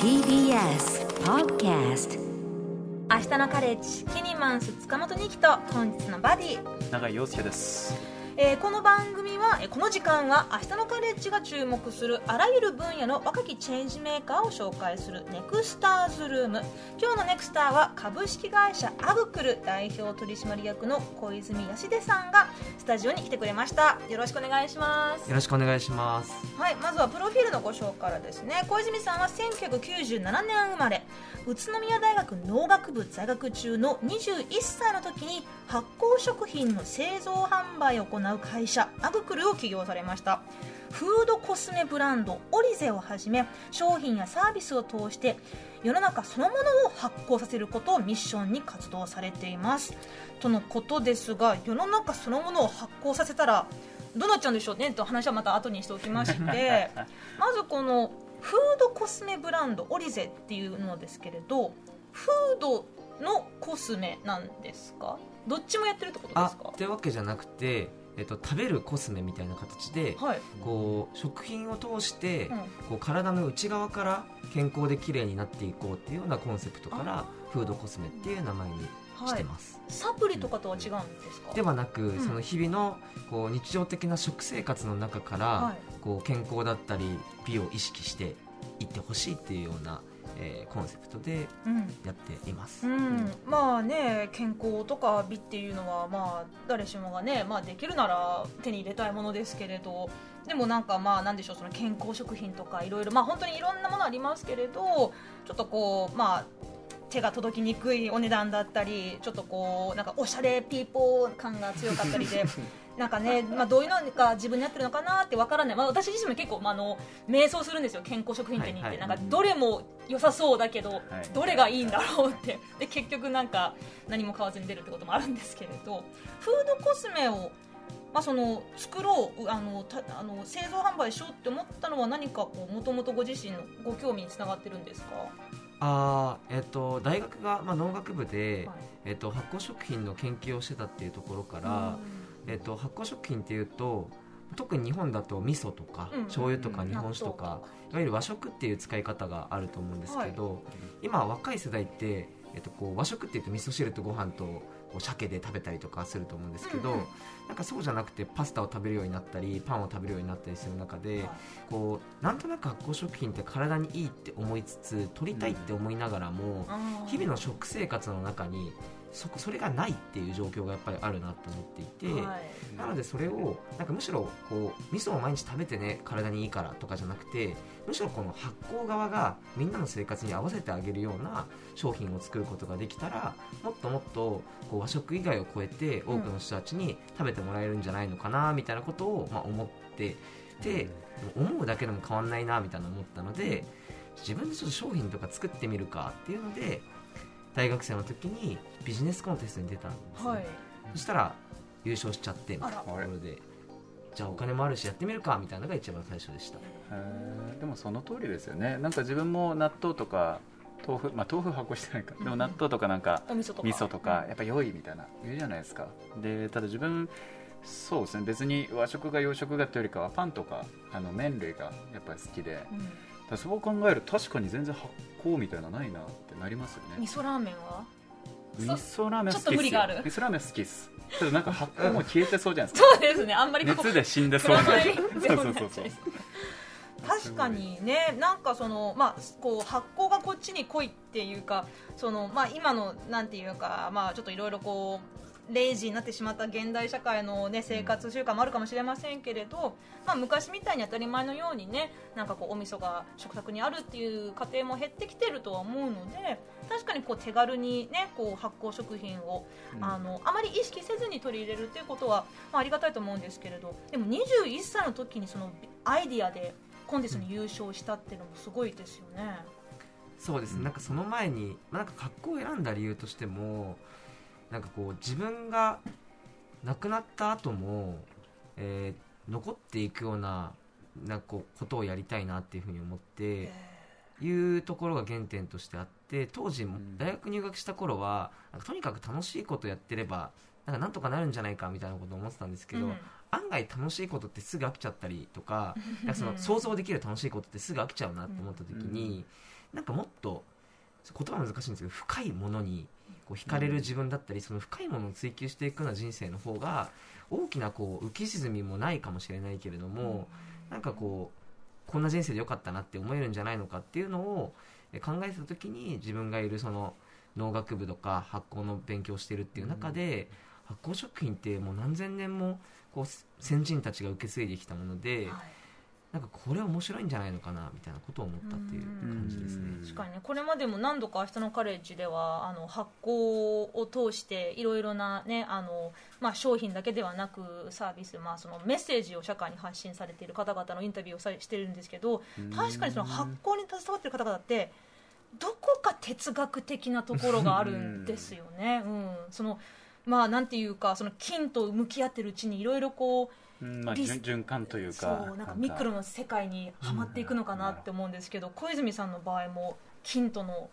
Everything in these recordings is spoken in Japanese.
TBS Podcast 明日のカレッジキニマンス塚本二希と本日のバディ、永井陽介ですえーこの番組は、えーこの時間は明日のカレッジが注目するあらゆる分野の若きチェンジメーカーを紹介するネクスターズルーム。今日のネクスターは株式会社アブクル代表取締役の小泉康出さんがスタジオに来てくれました。よろしくお願いします。よろしくお願いします。はい、まずはプロフィールのご紹介からですね。小泉さんは1997年生まれ宇都宮大学農学部在学中の21歳の時に発酵食品の製造販売を行う会社アグクルを起業されました。フードコスメブランドオリゼをはじめ商品やサービスを通して世の中そのものを発酵させることをミッションに活動されています。とのことですが世の中そのものを発酵させたらどうなっちゃうんでしょうねと話はまた後にしておきまして まずこのフードコスメブランドオリゼっていうのですけれどフードのコスメなんですか？どっちもやってるってことであすか？ってわけじゃなくて、えっと、食べるコスメみたいな形で、はい、こう食品を通して、うん。こう体の内側から健康で綺麗になっていこうっていうようなコンセプトからフードコスメっていう名前にしてます、サプリとかとは違うんですか？ではなく、ん。その日々のこう日常的な食生活の中から、はい。こう健康だったり美を意識していってほしいっていうような、えーコンセプトでうん。やっています、うん、まあね健康とか美っていうのはまあ誰しもがね、まあ、できるなら手に入れたいものですけれどでもなんかまあなんでしょうその健康食品とかいろいろまあ本当にいろんなものありますけれどちょっとこうまあ手が届きにくいお値段だったりちょっとこうなんかおしゃれピーポー感が強かったりで なんかね、まあ、どういうのが自分に合ってるのかなってわからない、まあ、私自身も結構、まあ、あの迷走するんですよ。健康食品店に行って、はいはい。なんかどれも良さそうだけど、い。どれがいいんだろうって。で結局なんか何も買わずに出るってこともあるんですけれど。フードコスメを、まあ、その作ろうあのたあの製造販売しようって思ったのは何かもともとご自身のご興味につながってるんですか、あーえっと大学が、まあ、農学部で、はい。えっと、発酵食品の研究をしてたっていうところから、えっと、発酵食品っていうと特に日本だと味噌とか、うん醤油とかうん日本酒とか、いわゆる和食っていう使い方があると思うんですけど、今若い世代って、えっと、こう和食っていうと味噌汁とご飯とこう鮭で食べたりとかすると思うんですけど、うんうん。なんかそうじゃなくてパスタを食べるようになったりパンを食べるようになったりする中で、はい。こうなんとなく発酵食品って体にいいって思いつつ取りたいって思いながらも、あー日々の食生活の中にそこそれがないっていう状況がやっぱりあるなと思っていて、はい。なのでそれをなんかむしろこう味噌を毎日食べてね体にいいからとかじゃなくてむしろこの発酵側がみんなの生活に合わせてあげるような商品を作ることができたらもっともっとこう和食以外を超えて多くの人たちに食べてもらえるんじゃないのかなみたいなことをまあ思ってで思うだけでも変わんないなみたいな思ったので自分でちょっと商品とか作ってみるかっていうので大学生の時にビジネスコンテストに出たんですね、はい。そしたら優勝しちゃってみたいなあところでじゃあお金もあるしやってみるかみたいなのが一番最初でした。でもその通りですよね。なんか自分も納豆とか豆腐まあ豆腐発酵してないか。でも納豆とかなんかお味噌とか。味噌とかやっぱ良いみたいな言うじゃないですか。でただ自分そうですね。別に和食が洋食がっていうよりかはパンとかあの麺類がやっぱり好きで。うんらそう考えると確かに全然発酵みたいなのないなってなりますよね。味噌ラーメンは？味噌ラーメン好きっすよ。ちょっと無理がある。味噌ラーメン好きっす。ただなんか発酵も消えてそうじゃないですか。そうですねあんまり熱で死んでそうな。そうそうそうそう。確かにねなんかその、まあ、こう発酵がこっちに来いっていうかその、まあ、今のなんていうか、まあ、ちょっといろいろこうレイジーになってしまった現代社会の、ね、生活習慣もあるかもしれませんけれど、まあ、昔みたいに当たり前のようにねなんかこうお味噌が食卓にあるっていう家庭も減ってきてるとは思うので確かにこう手軽に、ね、こう発酵食品をうん。あのあまり意識せずに取り入れるということは、まあ、ありがたいと思うんですけれどでも21歳の時にそのアイディアでコンテストに優勝したっていうのもすごいですよね。そうです。ねなんかその前に、まあ、なんか格好を選んだ理由としてもなんかこう自分が亡くなった後も、えー残っていくようななんかこうことをやりたいなっていうふうに思っていうところが原点としてあって当時ん大学入学した頃はとにかく楽しいことやってればなんかなんとかなるんじゃないかみたいなことを思ってたんですけど、うん。案外楽しいことってすぐ飽きちゃったりとか その想像できる楽しいことってすぐ飽きちゃうなって思った時に、なんかもっと言葉難しいんですけど深いものにこう惹かれる自分だったり、その深いものを追求していくような人生の方が大きなこう浮き沈みもないかもしれないけれども、なんかこうこんな人生でよかったなって思えるんじゃないのかっていうのをえ考えてた時に自分がいるその農学部とか発酵の勉強をしてるっていう中で、発酵食品ってもう何千年もこう先人たちが受け継いできたもので、はいなんかこれ面白いんじゃないのかなみたいなことを思ったっていう感じですね。うん確かにねこれまでも何度か明日のカレッジではあの発酵を通していろいろな、ねあのまあ、商品だけではなくサービス、まあ、そのメッセージを社会に発信されている方々のインタビューをさしてるんですけど確かにその発酵に携わっている方々ってどこか哲学的なところがあるんですよね。うん、そのまあなんていうかその菌と向き合ってるうちにいろいろこううんまあ、循循環というそかうなんかミクロの世界にはまっていくのかなって思うんですけど、小泉さんの場合も金との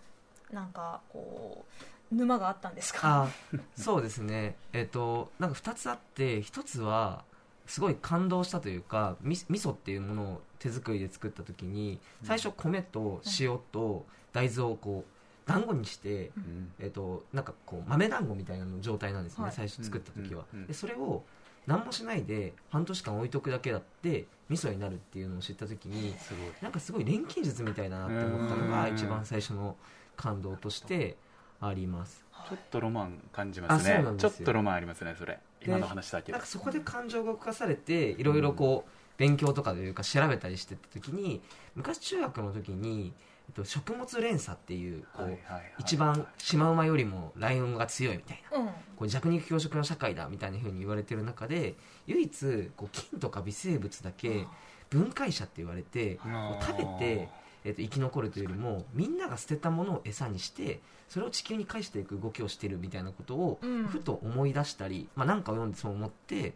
なんかこう沼があったんですか？あそうですね。えっ、となんか2つあって1つはすごい感動したというかみ味噌っていうものを手作りで作った時に最初米と塩と大豆をこう団子にして、うん。えっとなんかこう豆団子みたいなの状態なんですね、はい。最初作った時は、うんうん。でそれを何もしないで半年間置いとくだけだって味噌になるっていうのを知った時にすごい。なんかすごい錬金術みたいだなって思ったのがうん一番最初の感動としてあります。ちょっとロマン感じますね。ちょっとロマンありますねそれ。今の話だけでなんかそこで感情が動かされていろいろこう勉強とかというか調べたりしてった時に昔中学の時に、えっと、食物連鎖っていうこう、一番シマウマよりもライオンが強いみたいなうん。こう弱肉強食の社会だみたいな風に言われてる中で唯一こう菌とか微生物だけ分解者って言われてこう食べて、えっと生き残るというよりもみんなが捨てたものを餌にしてそれを地球に返していく動きをしているみたいなことをうん。ふと思い出したり、まあ、なんかを読んでそう思って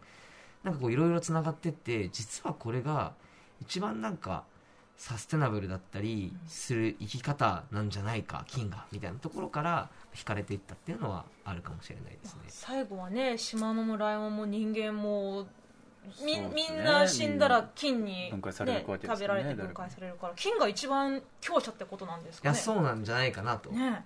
なんかこういろいろつながってって実はこれが一番なんかサステナブルだったりする生き方なんじゃないか菌がみたいなところから惹かれていったっていうのはあるかもしれないですね。最後はねシマウマもライオンも人間もみ,、ね。みんな死んだら菌に、分解されるわけですよね食べられて分解されるから。菌が一番強者ってことなんですいやかねそうなんじゃないかなと、ね。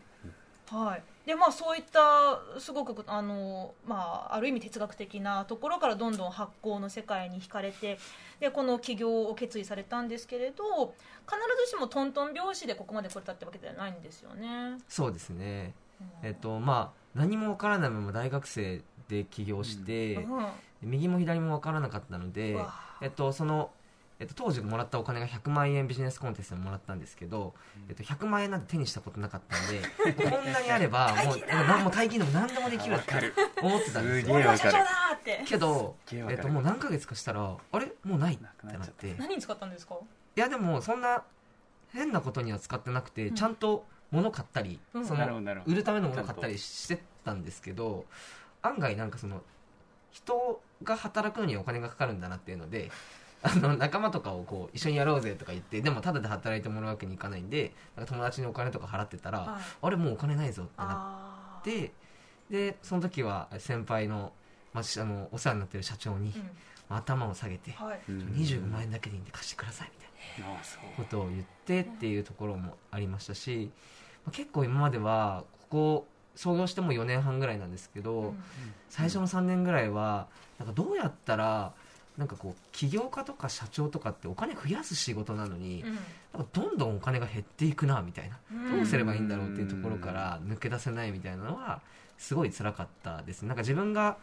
はいでまあそういったすごくあの、まあ、ある意味哲学的なところからどんどん発酵の世界に惹かれてでこの起業を決意されたんですけれど必ずしもトントン拍子でここまで来れたってわけではないんですよね。そうですね。うん。えっとまあ何もわからないまま大学生で起業して、うん。右も左もわからなかったのでえっと、その、えっと、当時もらったお金が100万円ビジネスコンテストでもらったんですけど、えっと、100万円なんて手にしたことなかったんで こんなにあればもうなんもう大金でも何でもできるって思ってたんですよ。すげえわかる。俺は社長だーって。けど、えっと、もう何ヶ月かしたらあれ？もうないってなって。何に使ったんですか？いやでもそんな変なことには使ってなくて、うん。ちゃんと物買ったり、うん。その売るためのもの買ったりしてたんですけど案外なんかその人が働くのにお金がかかるんだなっていうのであの仲間とかをこう一緒にやろうぜとか言ってでもタダで働いてもらうわけにいかないんでなんか友達にお金とか払ってたら、はい。あれもうお金ないぞってなってでその時は先輩の,、まあ、しあのお世話になってる社長に、うん。まあ頭を下げて、はい。うん。25万円だけでいいんで貸してくださいみたいな。ことを言ってっていうところもありましたし、まあ結構今まではここ創業しても4年半ぐらいなんですけど、うん。最初の3年ぐらいはなんかどうやったらなんかこう起業家とか社長とかってお金増やす仕事なのに、なんかどんどんお金が減っていくなみたいな、うん。どうすればいいんだろうっていうところから抜け出せないみたいなのはすごい辛かったですなんか自分が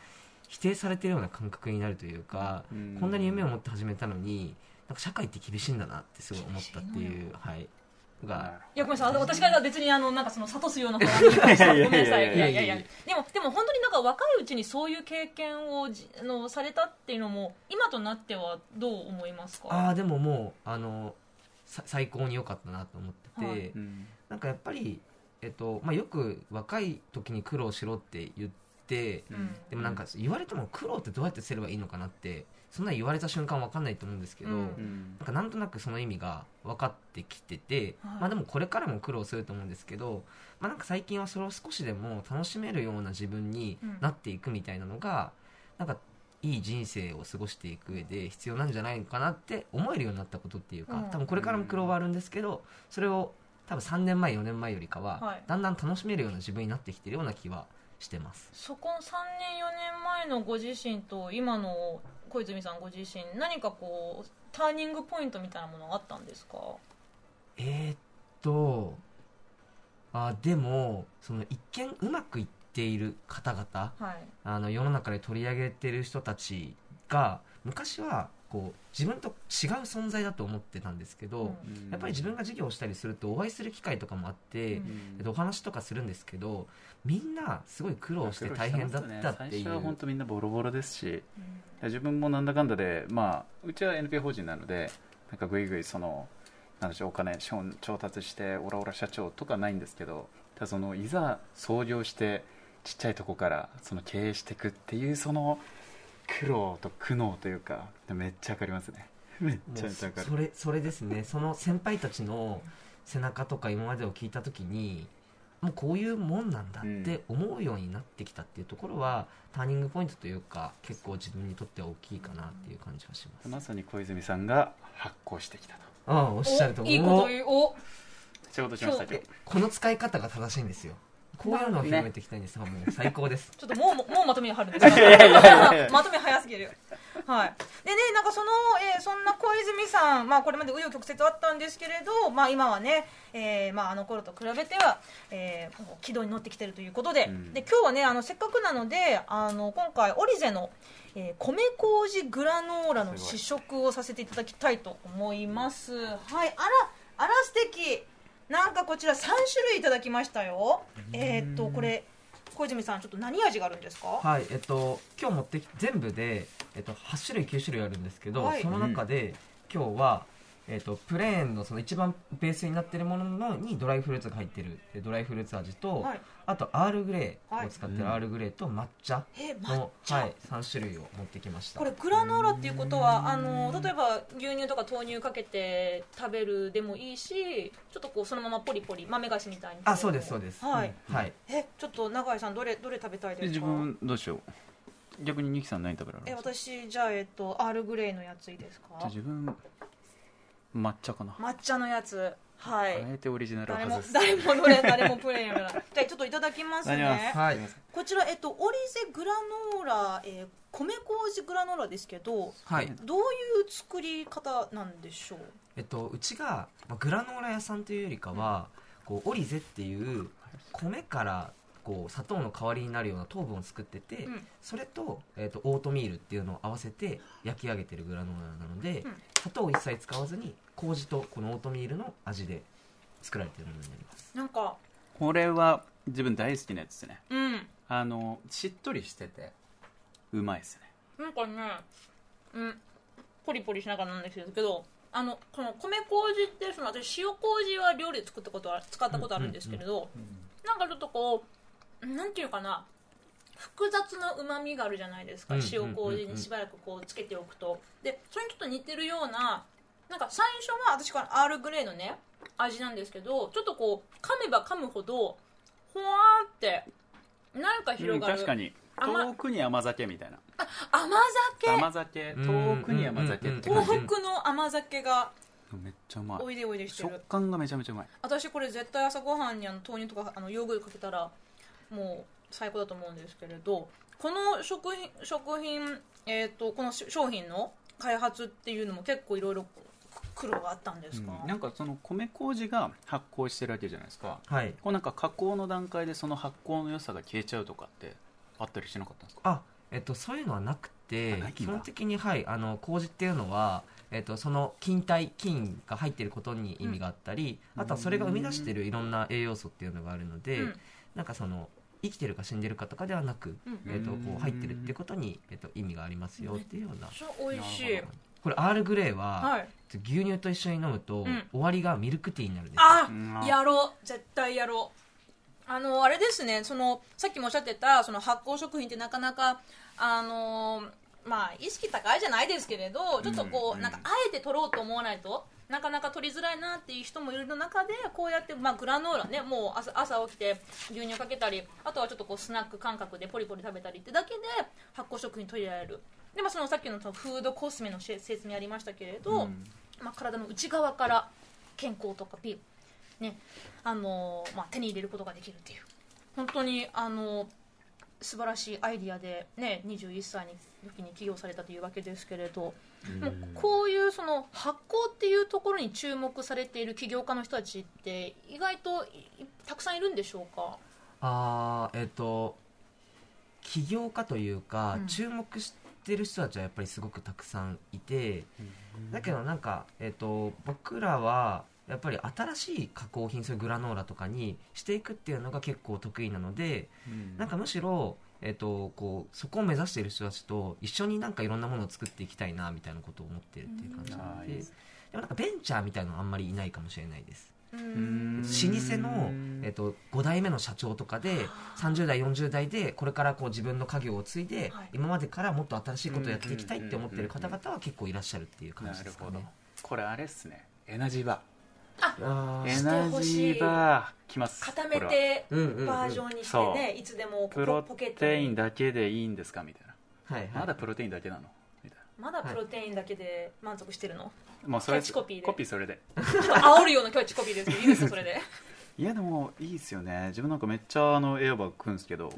否定されてるような感覚になるというか、うん。こんなに夢を持って始めたのになんか社会って厳しいんだなってすごい思ったっていう、はい、が。いやごめんなさい。私が別にあのなんかその諭すようなことはごめんなさい。いやいやいやでもでも本当になんか若いうちにそういう経験をじあのされたっていうのも今となってはどう思いますか？ああでももうあのさ最高に良かったなと思ってて、はい。うん。なんかやっぱり、えっとまあ、よく若い時に苦労しろって言ってうん。でもなんか言われても苦労ってどうやってすればいいのかなってそんな言われた瞬間分かんないと思うんですけど、うん。うんなんかなんとなくその意味が分かってきてて、はい。まあでもこれからも苦労すると思うんですけど、まあなんか最近はそれを少しでも楽しめるような自分になっていくみたいなのが、なんかいい人生を過ごしていく上で必要なんじゃないのかなって思えるようになったことっていうか、うん。多分これからも苦労はあるんですけどそれを多分3年前4年前よりかは、はい。だんだん楽しめるような自分になってきてるような気はしてます。そこの3年4年前のご自身と今の小泉さんご自身何かこうターニングポイントみたいなものがあったんですか？えー、っとあでもその一見うまくいっている方々はい。あの世の中で取り上げてる人たちが昔はこう自分と違う存在だと思ってたんですけど、うん。やっぱり自分が授業をしたりするとお会いする機会とかもあって、うん。えっと、お話とかするんですけどみんなすごい苦労して大変だったっていう。最初は本当みんなボロボロですしうん。自分もなんだかんだで、まあ、うちは NPO 法人なのでなんかぐいぐいそのなんでしょうお金調調達してオラオラ社長とかないんですけどただそのいざ創業してちっちゃいとこからその経営していくっていうその苦労と苦悩というかめっちゃわかりますね。めっちゃめちゃわかる。それそれですね。その先輩たちの背中とか今までを聞いた時にもうこういうもんなんだって思うようになってきたっていうところは、ターニングポイントというか結構自分にとっては大きいかなっていう感じはします、まさに小泉さんが発行してきたと。ああおっしゃるとおいいこと言う。お。仕事しました今日この使い方が正しいんですよこういうのを広めていきたいんです。が、もう最高です。ちょっともうもうまとめに入るんです。まとめ早すぎるはい。でねなんかその、えーそんな小泉さんまあこれまで紆余曲折あったんですけれどまあ今はね、えーまああの頃と比べては、えー軌道に乗ってきてるということで、うん。で今日はねあのせっかくなのであの今回オリゼのえー米麹グラノーラの試食をさせていただきたいと思います。はい。あらあら素敵なんかこちら3種類いただきましたよ。えーっとこれ小泉さんちょっと何味があるんですか？はいえっと今日持ってき全部で、えっと、8種類9種類あるんですけど、はい。その中で今日は、えっと、プレーンのその一番ベースになってるもののにドライフルーツが入ってる。でドライフルーツ味と、はい。あとアールグレーを使ってるはいアールグレーと抹茶の、茶、はい、3種類を持ってきました。これグラノーラっていうことはあの例えば牛乳とか豆乳かけて食べるでもいいしちょっとこうそのままポリポリ豆菓子みたいに。あそうですそうです。はい、はい。えちょっと永井さんどれどれ食べたいですか？で自分どうしよう。逆にニキさん何食べられえます？私じゃあえっとアールグレーのやついいですか？じゃあ自分抹茶かな、抹茶のやつ。はい、あえてオリジナルを誰も外す。誰もどれ誰もプレーンやからじゃあちょっといただきますね。ます。はい。こちらえっとオリゼグラノーラ、えー米麹グラノーラですけどはい。どういう作り方なんでしょう？えっと、うちが、まあ、グラノーラ屋さんというよりかは、こうオリゼっていう米からこう砂糖の代わりになるような糖分を作ってて、うん。それと,、えっとオートミールっていうのを合わせて焼き上げてるグラノーラなので、うん砂糖を一切使わずに麹とこのオートミールの味で作られてるものになります。なんかこれは自分大好きなやつですね。うん。あのしっとりしててうまいですね。なんかねうん。ポリポリしながらなんですけどあのこの米麹ってその私塩麹は料理で作ったことは使ったことあるんですけれど、なんかちょっとこうなんていうかな複雑なうまみがあるじゃないですか、うん塩麹にしばらくこうつけておくと。でそれにちょっと似てるようななんか最初は私このアールグレーのね味なんですけどちょっとこう噛めば噛むほどほわーってなんか広がる、うん確かに。甘遠くに甘酒みたいな。甘酒？甘酒？遠くに甘酒って感じ。東北の甘酒がめっちゃうまい。おいでおいでして食る感がめちゃめちゃうまい。私これ絶対朝ごはんにあの豆乳とかあのヨーグルトかけたらもう最高だと思うんですけれどこの食品食品、えー、とこの商品の開発っていうのも結構いろいろ苦労があったんですか、うん。なんかその米麹が発酵してるわけじゃないですか。はい。こうなんか加工の段階でその発酵の良さが消えちゃうとかってあったりしなかったんですか？あえっと、そういうのはなくて基本的に、はい、あの麹っていうのは、えっと、その菌体菌が入っていることに意味があったり、あとはそれが生み出しているいろんな栄養素っていうのがあるので、うん。なんかその生きてるか死んでるかとかではなく、うん。えっと、こう入ってるってことに、えっと、意味がありますよっていうような。めっちゃ美味しい。これアールグレーは、はい。牛乳と一緒に飲むと、うん。終わりがミルクティーになるんですあうん。やろう。絶対やろう。あのあれですね。そのさっきもおっしゃってたその発酵食品ってなかなかあのまあ意識高いじゃないですけれどちょっとこう、うん。なんかあえて取ろうと思わないとなかなか取りづらいなっていう人もいる中でこうやって、まあ、グラノーラねもう朝朝起きて牛乳かけたりあとはちょっとこうスナック感覚でポリポリ食べたりってだけで発酵食品取り入れられる。でもそのさっきのそのフードコスメの説明ありましたけれど、うん。まあ、体の内側から健康とか美、ねあのまあ、手に入れることができるっていう。本当にあの素晴らしいアイディアで、ね、21歳の時に起業されたというわけですけれど、もうこういうその発酵っていうところに注目されている起業家の人たちって意外といたくさんいるんでしょうか？あーえっ、と起業家というか、うん。注目してる人たちはやっぱりすごくたくさんいてだけどなんか、えっと僕らはやっぱり新しい加工品そういうグラノーラとかにしていくっていうのが結構得意なのでうん。なんかむしろ、えっとこうそこを目指している人たちと一緒になんかいろんなものを作っていきたいなみたいなことを思ってるっていう感じなのであーいいでもなんかベンチャーみたいなのはあんまりいないかもしれないです。ううん。ん老舗の、えっと、5代目の社長とかで30代40代でこれからこう自分の家業を継いで、はい。今までからもっと新しいことをやっていきたいって思ってる方々は結構いらっしゃるっていう感じですかね。これあれっすね。エナジーバーエナジーバーきます固めてうんうんうんバージョンにしてそね、いつでもプロテインにだけでいいんですか？みたいな。はいはい。まだプロテインだけなの？みたいまだプロテインだけで満足してるの、なもうそれキャッチコピーで。コピーそれで。煽るようなキャッチコピーですけどいいですかそれで。いやでもいいっすよね。自分なんかめっちゃあのエアバッグ食うんですけど、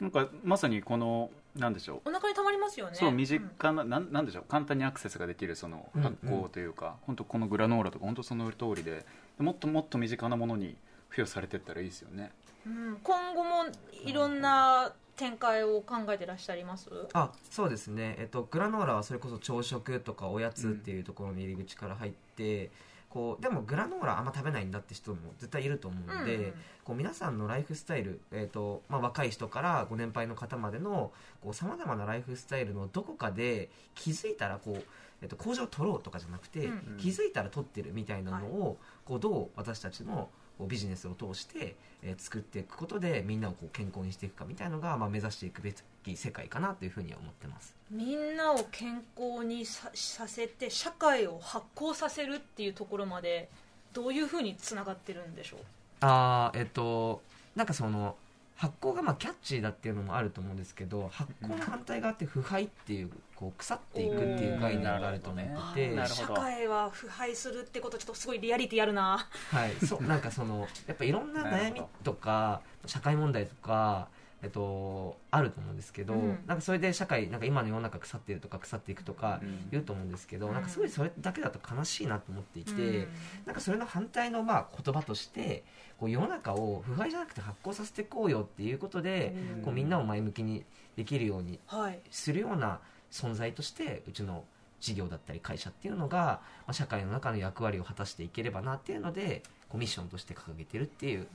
なんかまさにこのなんでしょう？お腹にたまりますよね。そう身近な,、なんなんでしょう？簡単にアクセスができるそのうん発酵というか、本当このグラノーラとか本当その通りでもっともっと身近なものに付与されてったらいいですよね。うん。今後もいろんな展開を考えてらっしゃいます？あそうですね、えっと、グラノーラはそれこそ朝食とかおやつっていうところの入り口から入って、こうでもグラノーラあんま食べないんだって人も絶対いると思うので、うん。こう皆さんのライフスタイル、えーとまあ、若い人からご年配の方までのさまざまなライフスタイルのどこかで気づいたらこう、えー、と工場を取ろうとかじゃなくて、うん。気づいたら取ってるみたいなのを、こうどう私たちのこうビジネスを通して、えー作っていくことでみんなをこう健康にしていくかみたいなのが、まあ、目指していくべき世界かなというふうには思ってます。みんなを健康にささせて社会を発酵させるっていうところまでどういうふうにつながってるんでしょう？あーえっとなんかその発酵がまあキャッチーだっていうのもあると思うんですけど発酵の反対側って腐敗っていうこう腐っていくっていう概念があると思ってて、なるほど。社会は腐敗するってことちょっとすごいリアリティあるな。はい、そうなんかそのやっぱいろんな悩みとか社会問題とか、えっと、あると思うんですけど、うん。なんかそれで社会なんか今の世の中腐ってるとか腐っていくとかうん。言うと思うんですけど、うん。なんかすごいそれだけだと悲しいなと思っていて、うん。なんかそれの反対のまあ言葉としてこう世の中を腐敗じゃなくて発酵させていこうよっていうことで、うん。こうみんなを前向きにできるようにはい。するような存在としてうちの事業だったり会社っていうのが、まあ、社会の中の役割を果たしていければなっていうのでこうミッションとして掲げてるっていう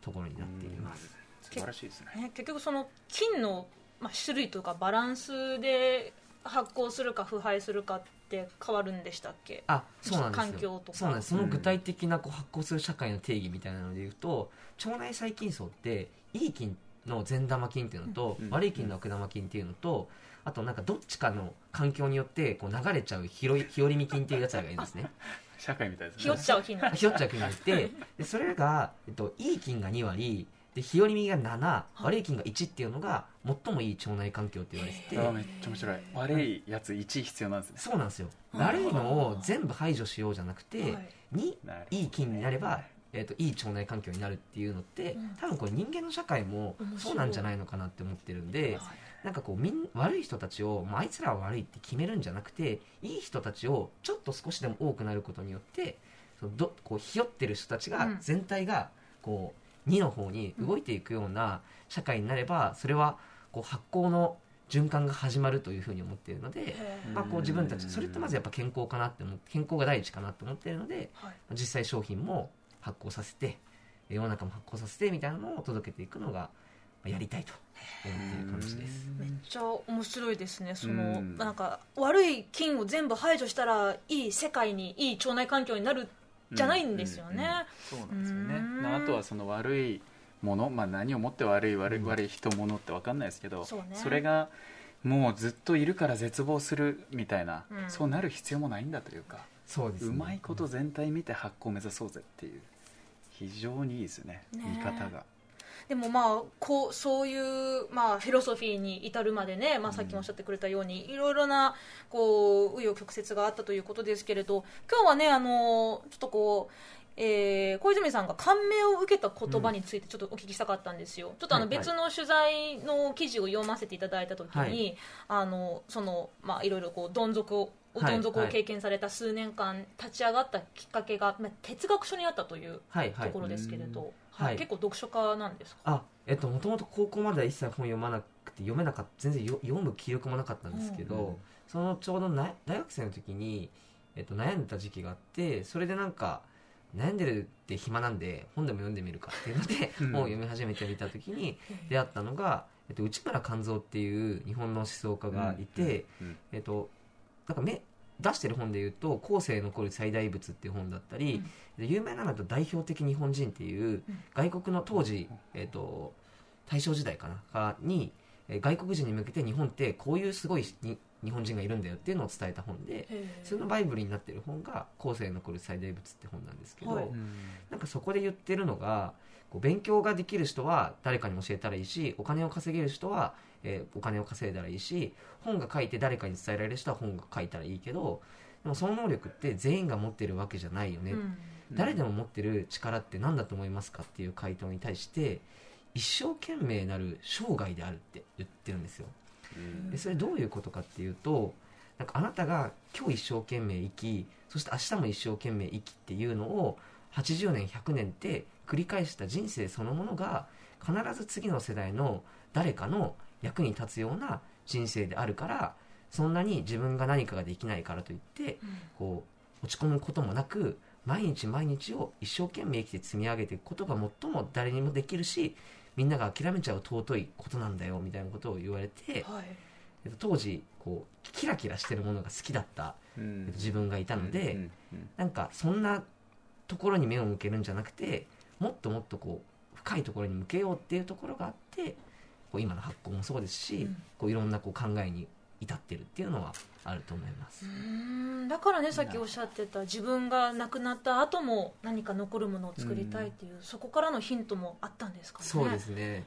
ところになっています。素晴らしいですね。ね、結局その菌の、まあ、種類とかバランスで発酵するか腐敗するかって変わるんでしたっけ？あそうなんですよ。環境とか。そうなんです。その具体的なこう発酵する社会の定義みたいなのでいうと腸内細菌層っていい菌の善玉菌っていうのと、うん。悪い菌の悪玉菌っていうのとあとなんかどっちかの環境によってこう流れちゃう日和日和見菌っていうやつらがいるんですね。社会みたいですね。ひよっちゃう。菌ひよっちゃう菌がいてでそれが、えっと、いい菌が2割で日和見が7悪い菌が1っていうのが最もいい腸内環境って言われてて。あーめっちゃ面白い。悪いやつ1必要なんですね。そうなんですよ。はい。悪いのを全部排除しようじゃなくて、はい。になるいい菌になれば、えー、といい腸内環境になるっていうのって、うん。多分これ人間の社会もそうなんじゃないのかなって思ってるんで、なんかこうみん悪い人たちを、まあ、あいつらは悪いって決めるんじゃなくていい人たちをちょっと少しでも多くなることによってそのどこうひよってる人たちが、うん。全体がこう2の方に動いていくような社会になればそれはこう発酵の循環が始まるというふうに思っているので、まあ、こう自分たちそれってまずやっぱ健康かなって思って健康が第一かなって思っているのではい。実際商品も発行させて世の中も発行させてみたいなのを届けていくのがまあやりたいと思っている感じです。めっちゃ面白いですね。そのうんなんか悪い菌を全部排除したらいい世界にいい腸内環境になるじゃないんですよね、そうなんですよね。ああとはその悪いもの、まあ、何をもって悪い悪いうん。悪い人物って分かんないですけど、そうね。れがもうずっといるから絶望するみたいな、うん。そうなる必要もないんだというかそうですね。うまいこと全体見て発酵を目指そうぜっていう非常にいいですよねね見方がでもまあこうそういう、まあ、フィロソフィーに至るまでね、まあ、さっきもおっしゃってくれたように、いろいろなこう紆余曲折があったということですけれど今日はねあのちょっとこうえー小泉さんが感銘を受けた言葉についてちょっとお聞きしたかったんですよ、ちょっとあの別の取材の記事を読ませていただいた時に、はい。あのそのまあいろいろこうどん底をはいどん底を経験された数年間立ち上がったきっかけが、まあ、哲学書にあったというところですけれど、はいはい結構読書家なんですか、あえっともともと高校までは一切本読まなくて読めなかった全然よ読む気力もなかったんですけど、うん。そのちょうどな大学生の時に、えっと、悩んでた時期があってそれでなんか悩んでるって暇なんで本でも読んでみるかっていうので うん。本を読み始めてみた時に出会ったのが、えっと、内村勘三っていう日本の思想家がいて、うん。えっと、なんかめ出してる本で言うと「後世残る最大仏」っていう本だったり、で有名なのだと「代表的日本人」っていううん。外国の当時、えっと大正時代かなかにえー外国人に向けて日本ってこういうすごいに日本人がいるんだよっていうのを伝えた本でそのバイブルになってる本が「後世残る最大仏」って本なんですけど、はい。なんかそこで言ってるのがこう勉強ができる人は誰かに教えたらいいしお金を稼げる人は、えーお金を稼いだらいいし本が書いて誰かに伝えられる人は本が書いたらいいけどでもその能力って全員が持ってるわけじゃないよね、うん。誰でも持ってる力って何だと思いますかっていう回答に対して一生懸命なる生涯であるって言ってるんですよ。うんでそれどういうことかっていうとなんかあなたが今日一生懸命生きそして明日も一生懸命生きっていうのを80年100年って繰り返した人生そのものが必ず次の世代の誰かの役に立つような人生であるからそんなに自分が何かができないからといってうん。こう落ち込むこともなく毎日毎日を一生懸命生きて積み上げていくことが最も誰にもできるしみんなが諦めちゃう尊いことなんだよみたいなことを言われて、はい。えっと当時こうキラキラしてるものが好きだったうん。自分がいたので、うんうん。なんかそんなところに目を向けるんじゃなくてもっともっとこう深いところに向けようっていうところがあってこう今の発行もそうですし、うん。こういろんなこう考えに至ってるっていうのはあると思います。だからねさっきおっしゃってた自分が亡くなった後も何か残るものを作りたいっていう、そこからのヒントもあったんですかね。そうですね。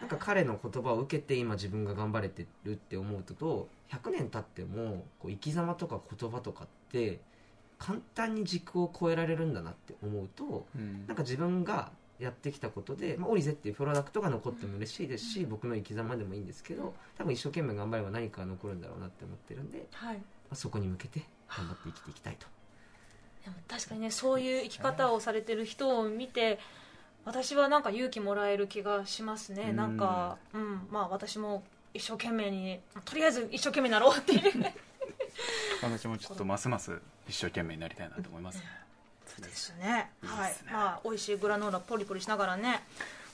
なんか彼の言葉を受けて今自分が頑張れてるって思うとと100年経ってもこう生き様とか言葉とかって簡単に軸を超えられるんだなって思うとうん。なんか自分がやってきたことで、まあ、オリゼっていうプロダクトが残っても嬉しいですし、僕の生き様でもいいんですけど多分一生懸命頑張れば何かが残るんだろうなって思ってるんで、まはい。あ、そこに向けて頑張って生きていきたいと。でも確かにねそういう生き方をされてる人を見て私はなんか勇気もらえる気がしますね、うん。なんか、うん。まあ、私も一生懸命にとりあえず一生懸命になろうっていう。私もちょっとますます一生懸命になりたいなと思いますねそうですね。いいはい。まあ美味しいグラノーラポリポリしながらね。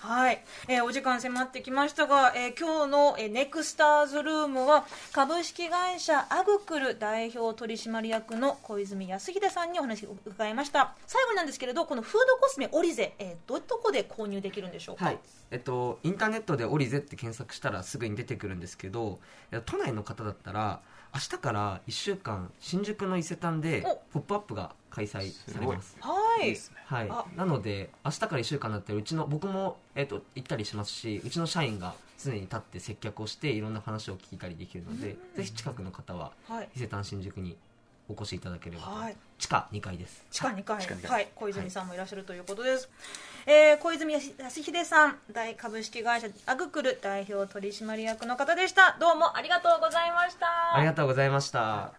はい、えーお時間迫ってきましたが、えー今日の、えーネクスターズルームは株式会社アグクル代表取締役の小泉康秀さんにお話を伺いました。最後になんですけれどこのフードコスメオリゼ、えーどどこで購入できるんでしょうか、はい。えっと、インターネットでオリゼって検索したらすぐに出てくるんですけどえ都内の方だったら明日から1週間新宿の伊勢丹でお「ポップアップが開催されます。はい。はい。あ、なので明日から1週間だったらうちの僕も、えっと行ったりしますしうちの社員が常に立って接客をしていろんな話を聞いたりできるのでぜひ近くの方ははい。伊勢丹新宿にお越しいただければと、はい。地下2階です。地下2階。はい、小泉さんもいらっしゃるということです、えー小泉康秀さん大株式会社アグクル代表取締役の方でした。どうもありがとうございました。ありがとうございました